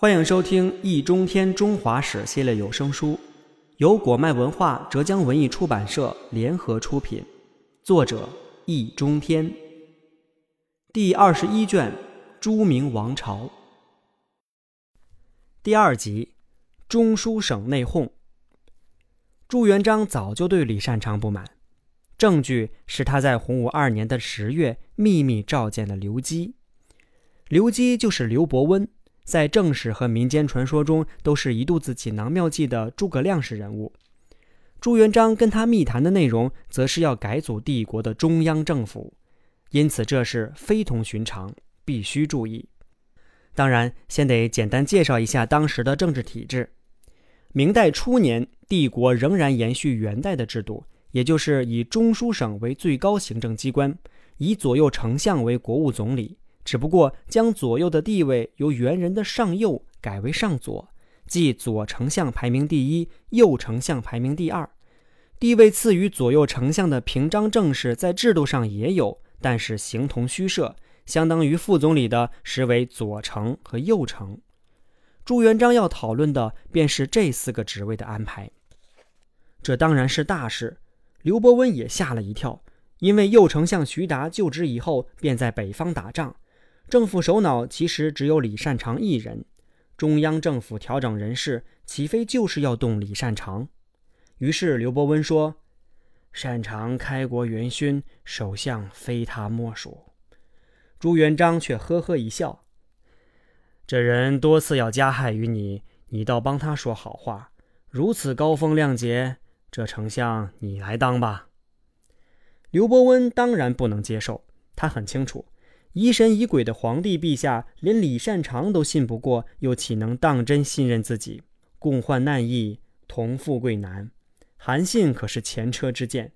欢迎收听《易中天中华史》系列有声书，由果麦文化、浙江文艺出版社联合出品，作者易中天。第二十一卷《朱明王朝》第二集《中书省内讧》。朱元璋早就对李善长不满，证据是他在洪武二年的十月秘密召见了刘基。刘基就是刘伯温。在正史和民间传说中，都是一肚子锦囊妙计的诸葛亮式人物。朱元璋跟他密谈的内容，则是要改组帝国的中央政府，因此这是非同寻常，必须注意。当然，先得简单介绍一下当时的政治体制。明代初年，帝国仍然延续元代的制度，也就是以中书省为最高行政机关，以左右丞相为国务总理。只不过将左右的地位由元人的上右改为上左，即左丞相排名第一，右丞相排名第二。地位次于左右丞相的平章政事在制度上也有，但是形同虚设，相当于副总理的实为左丞和右丞。朱元璋要讨论的便是这四个职位的安排，这当然是大事。刘伯温也吓了一跳，因为右丞相徐达就职以后便在北方打仗。政府首脑其实只有李善长一人，中央政府调整人事，岂非就是要动李善长？于是刘伯温说：“擅长开国元勋，首相非他莫属。”朱元璋却呵呵一笑：“这人多次要加害于你，你倒帮他说好话，如此高风亮节，这丞相你来当吧。”刘伯温当然不能接受，他很清楚。疑神疑鬼的皇帝陛下，连李善长都信不过，又岂能当真信任自己？共患难易，同富贵难。韩信可是前车之鉴，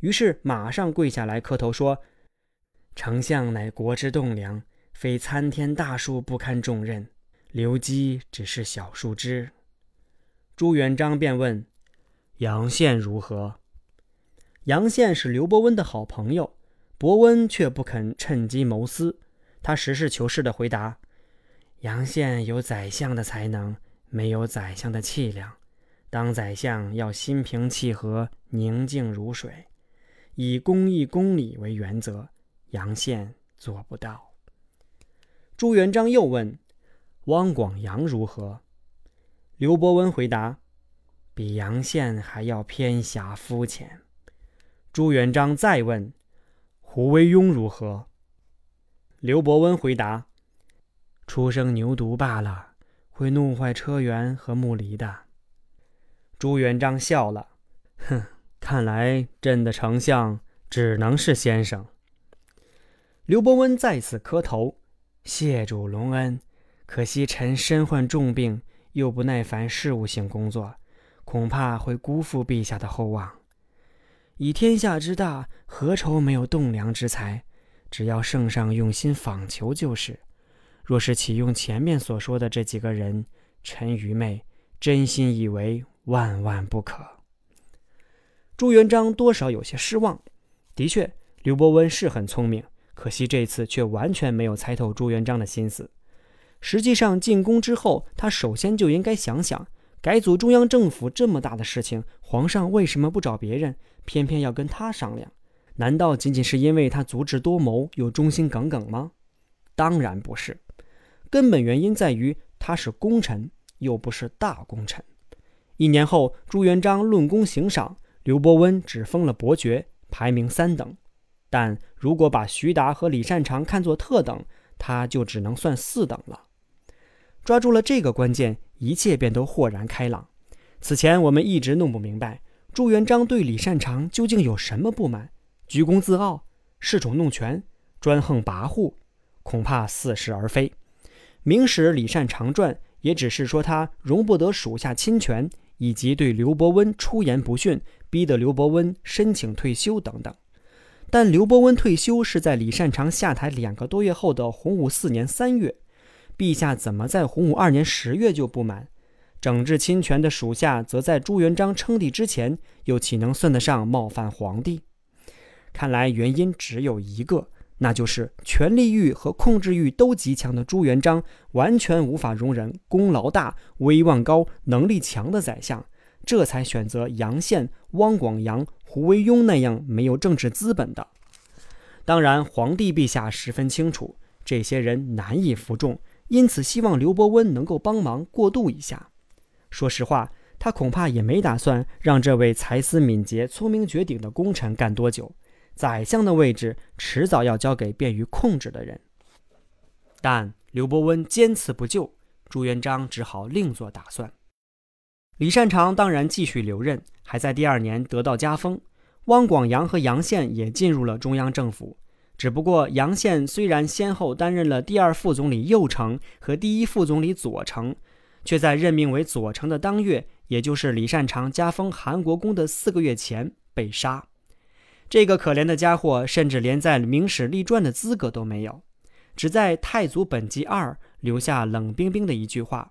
于是马上跪下来磕头说：“丞相乃国之栋梁，非参天大树不堪重任。刘基只是小树枝。”朱元璋便问：“杨宪如何？”杨宪是刘伯温的好朋友。伯温却不肯趁机谋私，他实事求是地回答：“杨宪有宰相的才能，没有宰相的气量。当宰相要心平气和、宁静如水，以公义公理为原则。杨宪做不到。”朱元璋又问：“汪广洋如何？”刘伯温回答：“比杨宪还要偏狭肤浅。”朱元璋再问。胡惟庸如何？刘伯温回答：“初生牛犊罢了，会弄坏车辕和木犁的。”朱元璋笑了：“哼，看来朕的丞相只能是先生。”刘伯温再次磕头：“谢主隆恩，可惜臣身患重病，又不耐烦事务性工作，恐怕会辜负陛下的厚望。”以天下之大，何愁没有栋梁之才？只要圣上用心访求就是。若是启用前面所说的这几个人，臣愚昧，真心以为万万不可。朱元璋多少有些失望。的确，刘伯温是很聪明，可惜这次却完全没有猜透朱元璋的心思。实际上，进宫之后，他首先就应该想想。改组中央政府这么大的事情，皇上为什么不找别人，偏偏要跟他商量？难道仅仅是因为他足智多谋又忠心耿耿吗？当然不是，根本原因在于他是功臣，又不是大功臣。一年后，朱元璋论功行赏，刘伯温只封了伯爵，排名三等。但如果把徐达和李善长看作特等，他就只能算四等了。抓住了这个关键。一切便都豁然开朗。此前我们一直弄不明白，朱元璋对李善长究竟有什么不满？居功自傲、恃宠弄权、专横跋扈，恐怕似是而非。《明史·李善长传》也只是说他容不得属下侵权，以及对刘伯温出言不逊，逼得刘伯温申请退休等等。但刘伯温退休是在李善长下台两个多月后的洪武四年三月。陛下怎么在洪武二年十月就不满？整治侵权的属下，则在朱元璋称帝之前，又岂能算得上冒犯皇帝？看来原因只有一个，那就是权力欲和控制欲都极强的朱元璋，完全无法容忍功劳大、威望高、能力强的宰相，这才选择杨宪、汪广洋、胡惟庸那样没有政治资本的。当然，皇帝陛下十分清楚，这些人难以服众，因此希望刘伯温能够帮忙过渡一下。说实话，他恐怕也没打算让这位才思敏捷、聪明绝顶的功臣干多久。宰相的位置迟早要交给便于控制的人，但刘伯温坚持不就，朱元璋只好另作打算。李善长当然继续留任，还在第二年得到加封。汪广洋和杨宪也进入了中央政府，只不过杨宪虽然先后担任了第二副总理右丞和第一副总理左丞，却在任命为左丞的当月，也就是李善长加封韩国公的四个月前被杀。这个可怜的家伙，甚至连在《明史》立传的资格都没有，只在《太祖本纪二》留下冷冰冰的一句话：“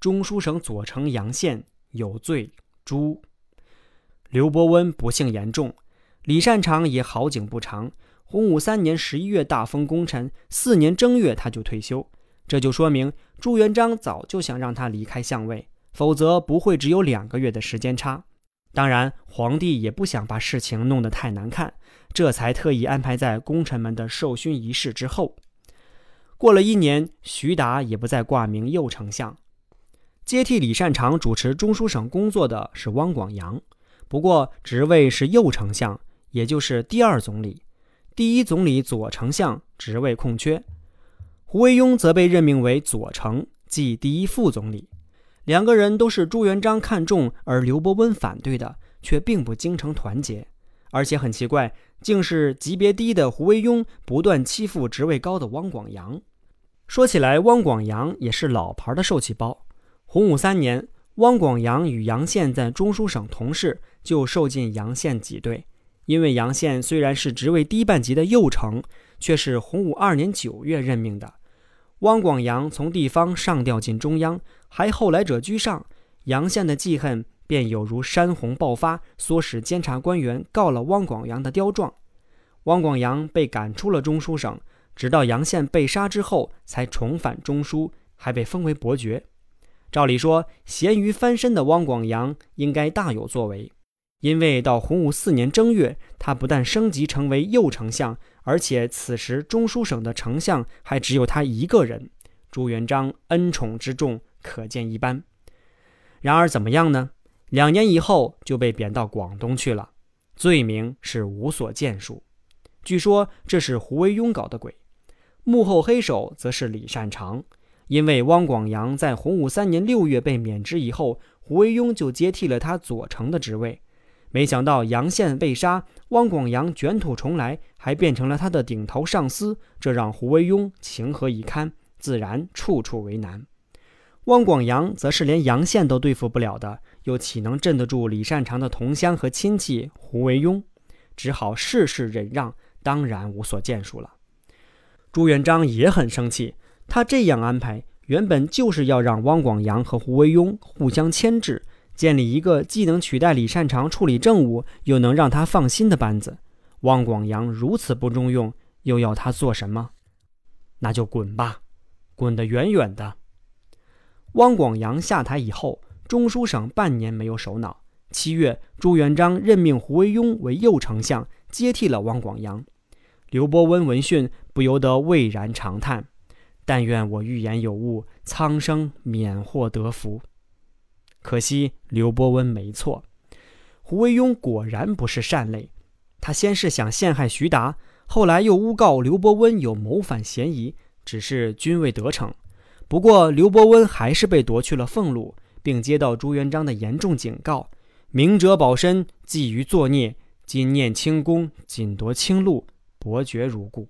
中书省左丞杨宪有罪诛。”刘伯温不幸言重，李善长也好景不长，洪武三年十一月大封功臣，四年正月他就退休，这就说明朱元璋早就想让他离开相位，否则不会只有两个月的时间差。当然，皇帝也不想把事情弄得太难看，这才特意安排在功臣们的授勋仪式之后。过了一年，徐达也不再挂名右丞相，接替李善长主持中书省工作的是汪广洋，不过职位是右丞相，也就是第二总理，第一总理左丞相职位空缺。胡惟庸则被任命为左丞，即第一副总理。两个人都是朱元璋看重，而刘伯温反对的，却并不精诚团结。而且很奇怪，竟是级别低的胡惟庸不断欺负职位高的汪广洋。说起来，汪广洋也是老牌的受气包。洪武三年，汪广洋与杨宪在中书省同事，就受尽杨宪挤兑。因为杨宪虽然是职位低半级的右丞，却是洪武二年九月任命的。汪广洋从地方上调进中央，还后来者居上，杨宪的记恨便有如山洪爆发，唆使监察官员告了汪广洋的刁状。汪广洋被赶出了中书省，直到杨宪被杀之后，才重返中书，还被封为伯爵。照理说，咸鱼翻身的汪广洋应该大有作为，因为到洪武四年正月，他不但升级成为右丞相。而且此时中书省的丞相还只有他一个人，朱元璋恩宠之重可见一斑。然而怎么样呢？两年以后就被贬到广东去了，罪名是无所建树。据说这是胡惟庸搞的鬼，幕后黑手则是李善长。因为汪广洋在洪武三年六月被免职以后，胡惟庸就接替了他左丞的职位。没想到杨宪被杀，汪广洋卷土重来，还变成了他的顶头上司，这让胡惟庸情何以堪？自然处处为难。汪广洋则是连杨宪都对付不了的，又岂能镇得住李善长的同乡和亲戚胡惟庸？只好事事忍让，当然无所建树了。朱元璋也很生气，他这样安排，原本就是要让汪广洋和胡惟庸互相牵制。建立一个既能取代李善长处理政务，又能让他放心的班子。汪广洋如此不中用，又要他做什么？那就滚吧，滚得远远的。汪广洋下台以后，中书省半年没有首脑。七月，朱元璋任命胡惟庸为右丞相，接替了汪广洋。刘伯温闻讯，不由得喟然长叹：“但愿我预言有误，苍生免祸得福。”可惜刘伯温没错，胡惟庸果然不是善类。他先是想陷害徐达，后来又诬告刘伯温有谋反嫌疑，只是均未得逞。不过刘伯温还是被夺去了俸禄，并接到朱元璋的严重警告：“明哲保身，忌于作孽。今念清功，仅夺清禄，伯爵如故。”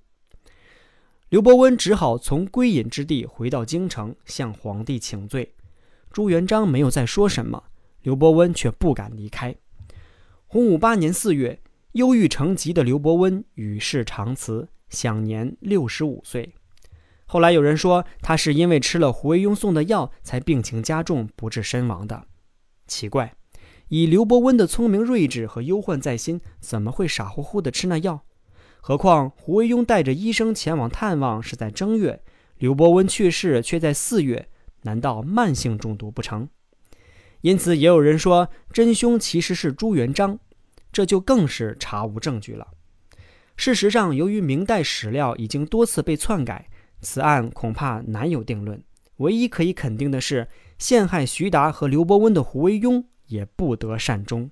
刘伯温只好从归隐之地回到京城，向皇帝请罪。朱元璋没有再说什么，刘伯温却不敢离开。洪武八年四月，忧郁成疾的刘伯温与世长辞，享年六十五岁。后来有人说，他是因为吃了胡惟庸送的药，才病情加重，不治身亡的。奇怪，以刘伯温的聪明睿智和忧患在心，怎么会傻乎乎的吃那药？何况胡惟庸带着医生前往探望是在正月，刘伯温去世却在四月，难道慢性中毒不成？因此，也有人说真凶其实是朱元璋，这就更是查无证据了。事实上，由于明代史料已经多次被篡改，此案恐怕难有定论。唯一可以肯定的是，陷害徐达和刘伯温的胡惟庸也不得善终。